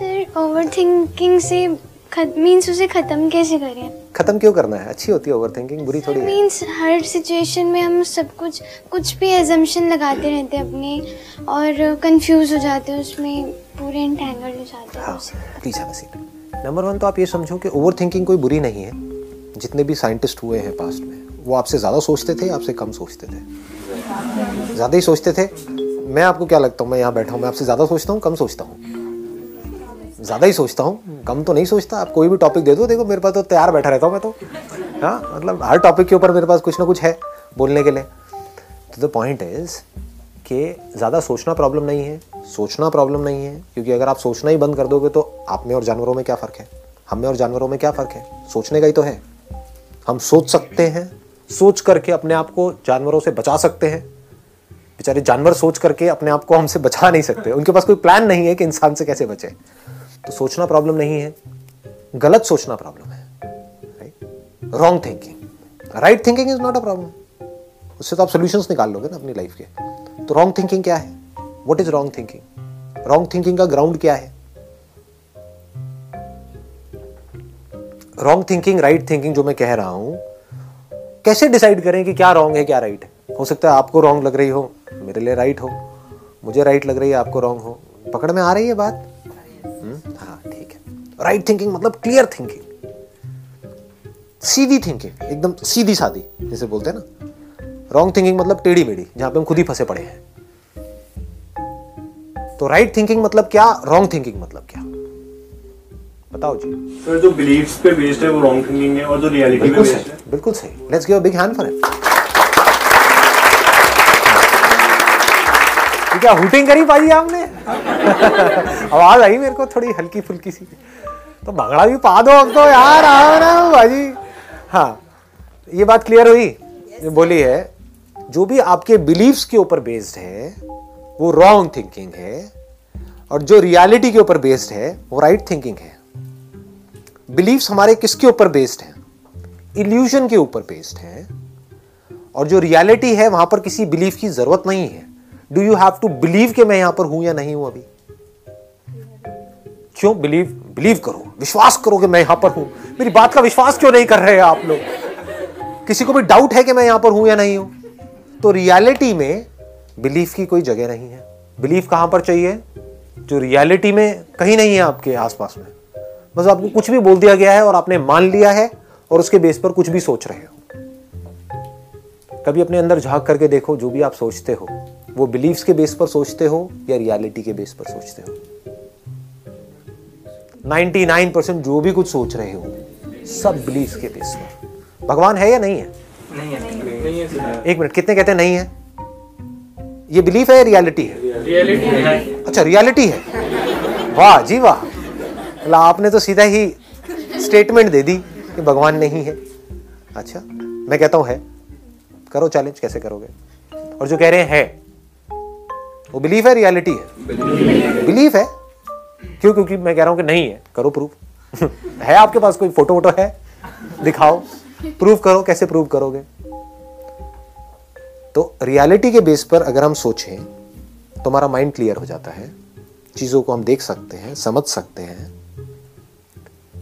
तो over thinking से means उसे ख़त्म कैसे करें? खत्म क्यों करना है? अच्छी होती है ओवर थिंकिंग बुरी थोड़ी है। मीन्स हर सिचुएशन में हम सब कुछ कुछ भी एजम्पशन लगाते रहते हैं अपने और कंफ्यूज हो जाते हैं उसमें पूरे इंटेंगल हो जाते हैं हाँ please have seat number one तो आप ये समझो कि ओवर थिंकिंग कोई बुरी नहीं है। जितने भी साइंटिस्ट हुए हैं पास्ट में वो आपसे ज़्यादा सोचते थे आपसे कम सोचते थे? ज़्यादा ही सोचते थे? मैं आपको क्या लगता हूँ? मैं यहाँ बैठा हूँ मैं आपसे ज़्यादा सोचता हूँ कम सोचता हूँ? ज़्यादा ही सोचता हूँ, कम तो नहीं सोचता। आप कोई भी टॉपिक दे दो, देखो मेरे पास तो तैयार बैठा रहता हूँ मैं तो। हाँ मतलब हर टॉपिक के ऊपर मेरे पास कुछ ना कुछ है बोलने के लिए। तो द पॉइंट इज़ कि ज़्यादा सोचना प्रॉब्लम नहीं है, सोचना प्रॉब्लम नहीं है, क्योंकि अगर आप सोचना ही बंद कर दोगे तो आप में और जानवरों में क्या फ़र्क है? हम में और जानवरों में क्या फ़र्क है? सोचने का ही तो है। हम सोच सकते हैं, सोच करके अपने आप को जानवरों से बचा सकते हैं। बेचारे जानवर सोच करके अपने आप को हमसे बचा नहीं सकते। उनके पास कोई प्लान नहीं है कि इंसान से कैसे बचे। तो सोचना प्रॉब्लम नहीं है। गलत सोचना प्रॉब्लम है। Wrong thinking right thinking is not a problem उससे तो आप सोल्यूशंस निकाल लोगे ना अपनी लाइफ के। तो रॉन्ग थिंकिंग क्या है? What is wrong thinking wrong thinking का ग्राउंड क्या है? रॉन्ग थिंकिंग राइट थिंकिंग जो मैं कह रहा हूँ, कैसे डिसाइड करें कि क्या रॉन्ग है, क्या राइट है? हो सकता है आपको रॉन्ग लग रही हो, मेरे लिए राइट हो। मुझे राइट लग रही है, आपको रॉन्ग हो। पकड़ में आ रही है बात? हाँ ठीक है। राइट थिंकिंग मतलब क्लियर थिंकिंग सीधी थिंकिंग एकदम सीधी सादी जैसे बोलते हैं ना। रॉन्ग थिंकिंग मतलब टेढ़ी मेढ़ी जहाँ पे हम खुद ही फंसे पड़े हैं। तो राइट थिंकिंग मतलब क्या रॉन्ग थिंकिंग मतलब क्या? बताओ जी। सर जो बिलीव्स पे बेस्ड है वो रॉन्ग थिंकिंग है और जो रियलिटी पे बेस्ड है? बिल्कुल सही। Let's give a big hand for it क्या हुटिंग करी पाई आपने? आवाज़ आई मेरे को थोड़ी हल्की फुल्की सी। तो भंगड़ा भी पा दो अब तो यार आओ ना भाजी। हाँ ये बात क्लियर हुई? ये बोली है जो भी आपके बिलीव्स के ऊपर बेस्ड है वो रॉन्ग थिंकिंग है और जो रियलिटी के ऊपर बेस्ड है वो राइट right थिंकिंग है। बिलीव्स हमारे किसके ऊपर बेस्ड है? इल्यूजन के ऊपर बेस्ड है और जो रियलिटी है वहाँ पर किसी बिलीफ की ज़रूरत नहीं है। Do you have to believe कि मैं यहाँ पर हूँ या नहीं हूँ अभी? क्यों बिलीव बिलीव करो? विश्वास करो कि मैं यहाँ पर हूँ। मेरी बात का विश्वास क्यों नहीं कर रहे हैं आप लोग? किसी को भी डाउट है कि मैं यहाँ पर हूँ या नहीं हूँ? तो रियलिटी में बिलीफ की कोई जगह नहीं है। बिलीफ कहाँ पर चाहिए? जो रियलिटी में कहीं नहीं है आपके आसपास में। बस आपको कुछ भी बोल दिया गया है और आपने मान लिया है और उसके बेस पर कुछ भी सोच रहे हो। कभी अपने अंदर झाँक करके देखो, जो भी आप सोचते हो, वो बिलीव्स के बेस पर सोचते हो या रियलिटी के बेस पर सोचते हो? 99% जो भी कुछ सोच रहे हो सब बिलीव्स के बेस पर। भगवान है या नहीं है? नहीं है। नहीं है एक मिनट कितने कहते हैं नहीं है? ये बिलीफ है या रियलिटी है? रियलिटी है। अच्छा रियलिटी है। वाह जी वाह। मतलब आपने तो सीधा ही स्टेटमेंट दे दी कि भगवान नहीं है। अच्छा मैं कहता हूँ है। करो चैलेंज कैसे करोगे? और जो कह रहे हैं है वो बिलीफ है रियलिटी है? बिलीफ है? क्यों? क्योंकि मैं कह रहा हूँ कि नहीं है। करो प्रूफ है आपके पास कोई फ़ोटो वोटो है? दिखाओ। प्रूव करो, कैसे प्रूव करोगे? तो रियलिटी के बेस पर अगर हम सोचें तो हमारा माइंड क्लियर हो जाता है। चीज़ों को हम देख सकते हैं, समझ सकते हैं।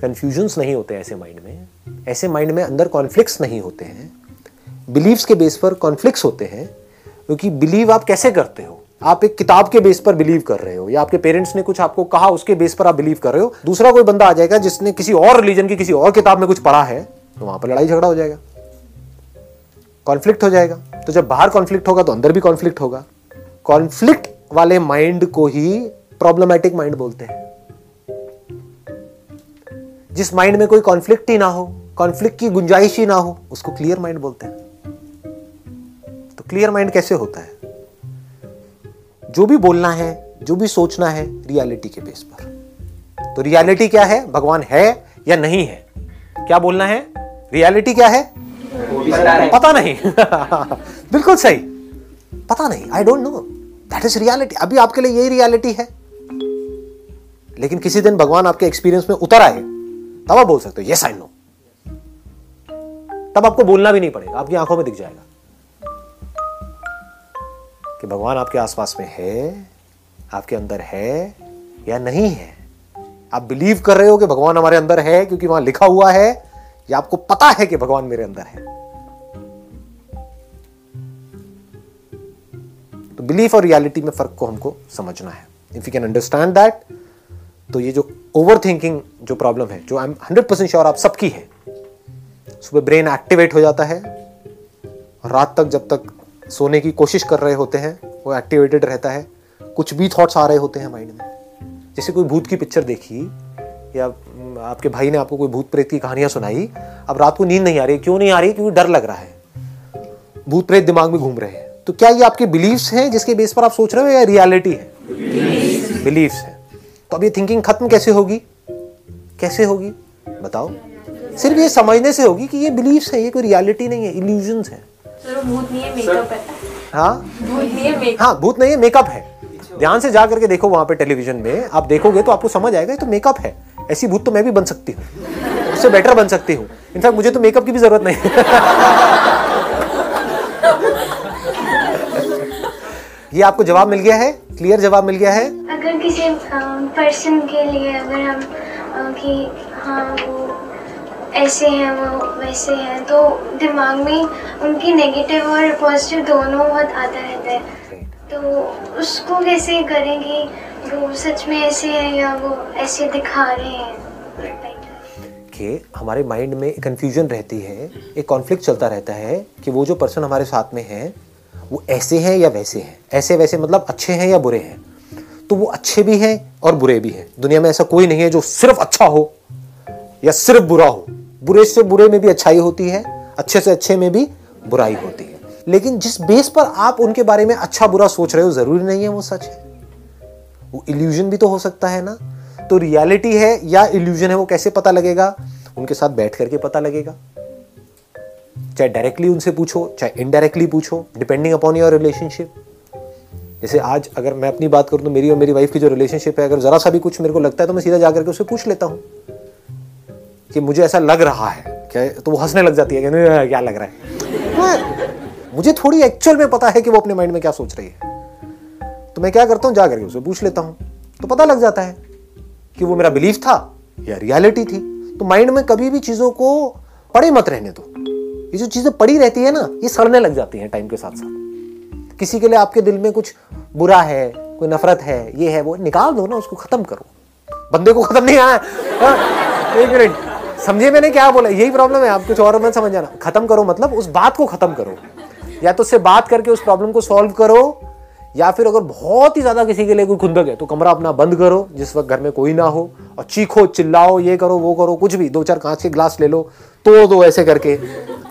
कंफ्यूजन्स नहीं होते ऐसे माइंड में। ऐसे माइंड में अंदर कॉन्फ्लिक्ट्स नहीं होते हैं। बिलीव्स के बेस पर कॉन्फ्लिक्ट्स होते हैं, क्योंकि बिलीव आप कैसे करते हो? आप एक किताब के बेस पर बिलीव कर रहे हो, या आपके पेरेंट्स ने कुछ आपको कहा उसके बेस पर आप बिलीव कर रहे हो, दूसरा कोई बंदा आ जाएगा जिसने किसी और रिलीजन की किसी और किताब में कुछ पढ़ा है तो वहाँ पर लड़ाई झगड़ा हो जाएगा। कॉन्फ्लिक्ट हो जाएगा। तो जब बाहर कॉन्फ्लिक्ट होगा तो अंदर भी कॉन्फ्लिक्ट होगा। कॉन्फ्लिक्ट वाले माइंड को ही प्रॉब्लमेटिक माइंड बोलते हैं। जिस माइंड में कोई कॉन्फ्लिक्ट ही ना हो कॉन्फ्लिक्ट की गुंजाइश ही ना हो, उसको क्लियर माइंड बोलते हैं। तो क्लियर माइंड कैसे होता है? जो भी बोलना है, जो भी सोचना है रियलिटी के बेस पर। तो रियलिटी क्या है? भगवान है या नहीं है? क्या बोलना है? रियलिटी क्या है? पता नहीं। बिल्कुल सही। पता नहीं। I don't know that is reality अभी आपके लिए यही रियलिटी है। लेकिन किसी दिन भगवान आपके एक्सपीरियंस में उतर आए, तब आप बोल सकते हो यस आई नो तब आपको बोलना भी नहीं पड़ेगा। आपकी आँखों में दिख जाएगा। कि भगवान आपके आसपास में है, आपके अंदर है या नहीं है? आप बिलीव कर रहे हो कि भगवान हमारे अंदर है क्योंकि वहाँ लिखा हुआ है या आपको पता है कि भगवान मेरे अंदर है? तो बिलीफ और रियलिटी में फ़र्क को हमको समझना है। If you can understand that तो ये जो ओवर थिंकिंग जो प्रॉब्लम है, जो I am hundred percent sure आप सबकी है, सुबह ब्रेन एक्टिवेट हो जाता है, रात तक जब तक सोने की कोशिश कर रहे होते हैं वो एक्टिवेटेड रहता है। कुछ भी थॉट्स आ रहे होते हैं माइंड में। जैसे कोई भूत की पिक्चर देखी या हम्म, आपके भाई ने आपको कोई भूत प्रेत की कहानियाँ सुनाई अब रात को नींद नहीं आ रही क्यों नहीं आ रही? क्योंकि डर लग रहा है। भूत प्रेत दिमाग में घूम रहे हैं। तो क्या ये आपके बिलीव्स हैं जिसके बेस पर आप सोच रहे हो या रियलिटी है? बिलीव्स है। तो अब ये थिंकिंग खत्म कैसे होगी? कैसे होगी? बताओ। सिर्फ़ ये समझने से होगी कि ये बिलीव्स है ये कोई रियलिटी नहीं है इल्यूजन्स है। भूत नहीं है मेकअप है हाँ? भूत नहीं है मेकअप हाँ भूत नहीं है मेकअप है। ध्यान से जा करके देखो वहाँ पे टेलीविज़न में। आप देखोगे तो आपको समझ आएगा ये तो मेकअप है। ऐसी भूत तो मैं भी बन सकती हूँ। उससे बेटर बन सकती हूँ। इनफैक्ट मुझे तो मेकअप की भी ज़रूरत नहीं ये आपको जवाब मिल गया है? क्लियर जवाब मिल गया है? अगर किसी पर्सन के लिए अगर हम कि हाँ वो ऐसे हैं वो, वैसे हैं। तो दिमाग में उनकी नेगेटिव और पॉजिटिव दोनों बहुत आता रहता है। तो उसको कैसे करें कि वो सच में ऐसे हैं या वो ऐसे दिखा रहे हैं? कि हमारे माइंड में कंफ्यूजन रहती है, एक कॉन्फ्लिक्ट चलता रहता है कि वो जो पर्सन हमारे साथ में है, वो ऐसे हैं या वैसे हैं? ऐसे वैसे मतलब अच्छे हैं या बुरे हैं? तो वो अच्छे भी हैं और बुरे भी हैं। दुनिया में ऐसा कोई नहीं है जो सिर्फ़ अच्छा हो या सिर्फ़ बुरा हो। बुरे से बुरे में भी अच्छाई होती है, अच्छे से अच्छे में भी बुराई होती है। लेकिन जिस बेस पर आप उनके बारे में अच्छा बुरा सोच रहे हो, ज़रूरी नहीं है वो सच है। वो इल्यूजन भी तो हो सकता है ना। तो रियलिटी है या इल्यूजन है, वो कैसे पता लगेगा? उनके साथ बैठ करके पता लगेगा। चाहे डायरेक्टली उनसे पूछो, चाहे इनडायरेक्टली पूछो डिपेंडिंग अपॉन योर रिलेशनशिप जैसे आज अगर मैं अपनी बात करूँ तो मेरी और मेरी वाइफ की जो रिलेशनशिप है, अगर जरा सा भी कुछ मेरे को लगता है तो मैं सीधा जाकर के उससे पूछ लेता हूँ। कि मुझे ऐसा लग रहा है क्या तो वो हंसने लग जाती है कि क्या लग रहा है? मुझे थोड़ी एक्चुअल में पता है कि वो अपने माइंड में क्या सोच रही है। तो मैं क्या करता हूँ? जा करके उससे पूछ लेता हूँ। तो पता लग जाता है कि वो मेरा बिलीफ था या रियलिटी थी। तो माइंड में कभी भी चीज़ों को पड़े मत रहने दो। ये जो चीज़ें पड़ी रहती है ना ये सड़ने लग जाती हैं टाइम के साथ साथ किसी के लिए आपके दिल में कुछ बुरा है कोई नफरत है ये है वो निकाल दो ना उसको खत्म करो। बंदे को खत्म नहीं आया। हाँ, एक मिनट। समझे मैंने क्या बोला? यही प्रॉब्लम है, आप कुछ और मत समझ जाना। खत्म करो मतलब उस बात को खत्म करो। या तो उससे बात करके उस प्रॉब्लम को सॉल्व करो, या फिर अगर बहुत ही ज़्यादा किसी के लिए कोई खुंदक है तो कमरा अपना बंद करो, जिस वक्त घर में कोई ना हो, और चीखो, चिल्लाओ, ये करो, वो करो, कुछ भी दो चार कांच के ग्लास ले लो, तोड़ दो ऐसे करके।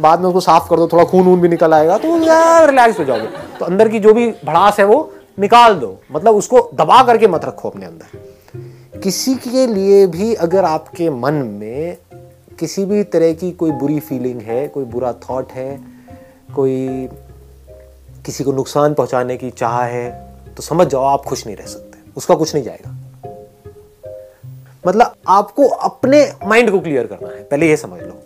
बाद में उसको साफ़ कर दो, थोड़ा खून वून भी निकल आएगा तो यार रिलैक्स हो जाओगे। तो अंदर की जो भी भड़ास है वो निकाल दो। मतलब उसको दबा करके मत रखो अपने अंदर। किसी के लिए भी अगर आपके मन में किसी भी तरह की कोई बुरी फीलिंग है, कोई बुरा थॉट है, कोई किसी को नुकसान पहुँचाने की चाह है तो समझ जाओ, आप खुश नहीं रह सकते। उसका कुछ नहीं जाएगा। मतलब आपको अपने माइंड को क्लियर करना है। पहले ये समझ लो।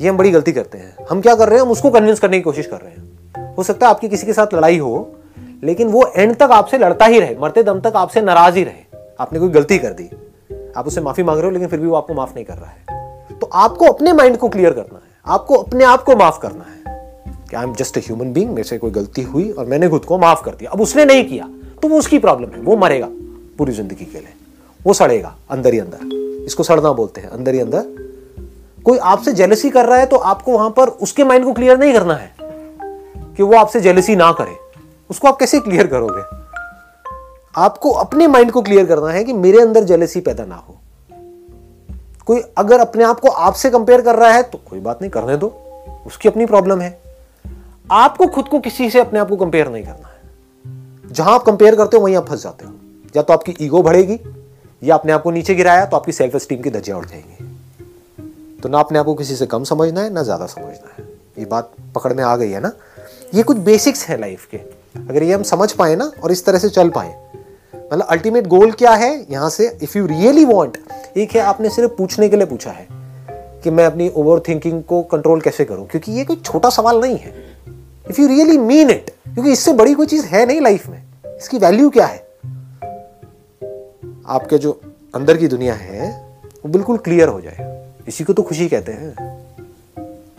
ये हम बड़ी गलती करते हैं। हम क्या कर रहे हैं? हम उसको कन्विंस करने की कोशिश कर रहे हैं। हो सकता है आपकी किसी के साथ लड़ाई हो, लेकिन वो एंड तक आपसे लड़ता ही रहे। मरते दम तक आपसे नाराज़ ही रहे। आपने कोई गलती कर दी। आप उससे माफ़ी मांग रहे हो, लेकिन फिर भी वो आपको माफ़ नहीं कर रहा है। तो आपको अपने माइंड को क्लियर करना है। आपको अपने आप को माफ़ करना है। कि I am just a human being मेरे से कोई गलती हुई और मैंने खुद को माफ़ कर दिया। अब उसने नहीं किया तो वो उसकी प्रॉब्लम है। वो मरेगा पूरी ज़िंदगी के लिए। वो सड़ेगा अंदर ही अंदर। इसको सड़ना बोलते हैं, अंदर ही अंदर। कोई आपसे जेलसी कर रहा है तो आपको वहाँ पर उसके माइंड को क्लियर नहीं करना है कि वो आपसे जेलसी ना करे। उसको आप कैसे क्लियर करोगे? आपको अपने माइंड को क्लियर करना है कि मेरे अंदर जेलसी पैदा ना हो। कोई अगर अपने आप को आपसे कंपेयर कर रहा है तो कोई बात नहीं, करने दो। उसकी अपनी प्रॉब्लम है। आपको खुद को किसी से अपने आप को कंपेयर नहीं करना है। जहाँ आप कंपेयर करते हो, वहीं आप फंस जाते हो। या तो आपकी ईगो बढ़ेगी, या अपने आप को नीचे गिराया तो आपकी सेल्फ स्टीम की धज्जियाँ उड़ जाएँगी। तो ना अपने आप को किसी से कम समझना है, ना ज़्यादा समझना है। ये बात पकड़ में आ गई है ना? ये कुछ बेसिक्स है लाइफ के। अगर ये हम समझ पाए ना, और इस तरह से चल पाए मतलब अल्टीमेट गोल क्या है? यहाँ से इफ़ यू रियली वांट एक है, आपने सिर्फ़ पूछने के लिए पूछा है कि मैं अपनी ओवर थिंकिंग को कंट्रोल कैसे करूँ? क्योंकि ये कोई छोटा सवाल नहीं है। If you really mean it क्योंकि इससे बड़ी कोई चीज़ है नहीं लाइफ में। इसकी वैल्यू क्या है? आपके जो अंदर की दुनिया है, वो बिल्कुल क्लियर हो जाए। इसी को तो खुशी कहते हैं।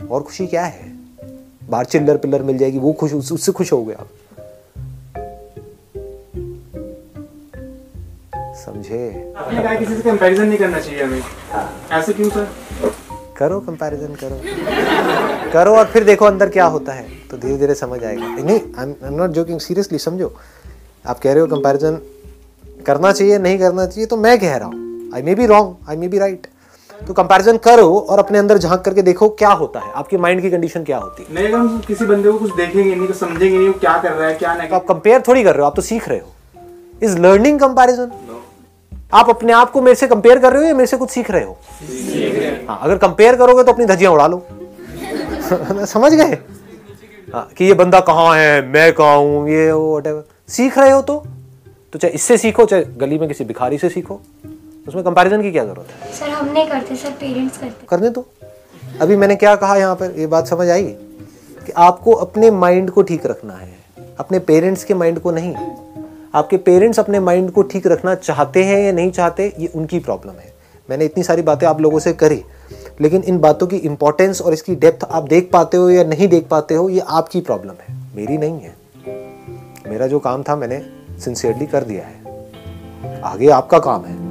और खुशी क्या है? बाहर चिल्लर पिल्लर मिल जाएगी, वो खुश उससे खुश हो गए आप। समझे? किसी से कंपैरिजन नहीं करना चाहिए हमें। ऐसे क्यों सर करो कंपैरिजन करो। करो और फिर देखो अंदर क्या होता है तो धीरे धीरे समझ आएगा। नहीं I am not joking seriously समझो। आप कह रहे हो कंपैरिजन करना चाहिए नहीं करना चाहिए तो मैं कह रहा हूँ। I may be wrong I may be right तो कंपैरिजन करो और अपने अंदर झाँक करके देखो क्या होता है। आपकी माइंड की कंडीशन क्या होती है। नहीं हम किसी बंदे को कुछ देखेंगे नहीं कुछ समझेंगे नहीं वो क्या कर रहा है क्या नहीं। तो आप कंपेयर थोड़ी कर रहे हो आप तो सीख रहे हो। इज़ लर्निंग कंपैरिजन आप अपने आप को मेरे से कंपेयर कर रहे हो या मेरे से कुछ सीख रहे हो? हाँ अगर कंपेयर करोगे तो अपनी धज्जियाँ उड़ा लो। समझ गए? हाँ कि ये बंदा कहाँ है मैं कहाँ हूँ ये वो whatever. सीख रहे हो तो तो चाहे इससे सीखो चाहे गली में किसी भिखारी से सीखो उसमें कंपैरिजन की क्या ज़रूरत है? सर हम नहीं करते सर पेरेंट्स करते। करने दो। अभी मैंने क्या कहा यहाँ पर? ये बात समझ आई? कि आपको अपने माइंड को ठीक रखना है अपने पेरेंट्स के माइंड को नहीं। आपके पेरेंट्स अपने माइंड को ठीक रखना चाहते हैं या नहीं चाहते, ये उनकी प्रॉब्लम है। मैंने इतनी सारी बातें आप लोगों से करी, लेकिन इन बातों की इंपॉर्टेंस और इसकी डेप्थ आप देख पाते हो या नहीं देख पाते हो, ये आपकी प्रॉब्लम है। मेरी नहीं है। मेरा जो काम था मैंने सिंसियरली कर दिया है। आगे आपका काम है।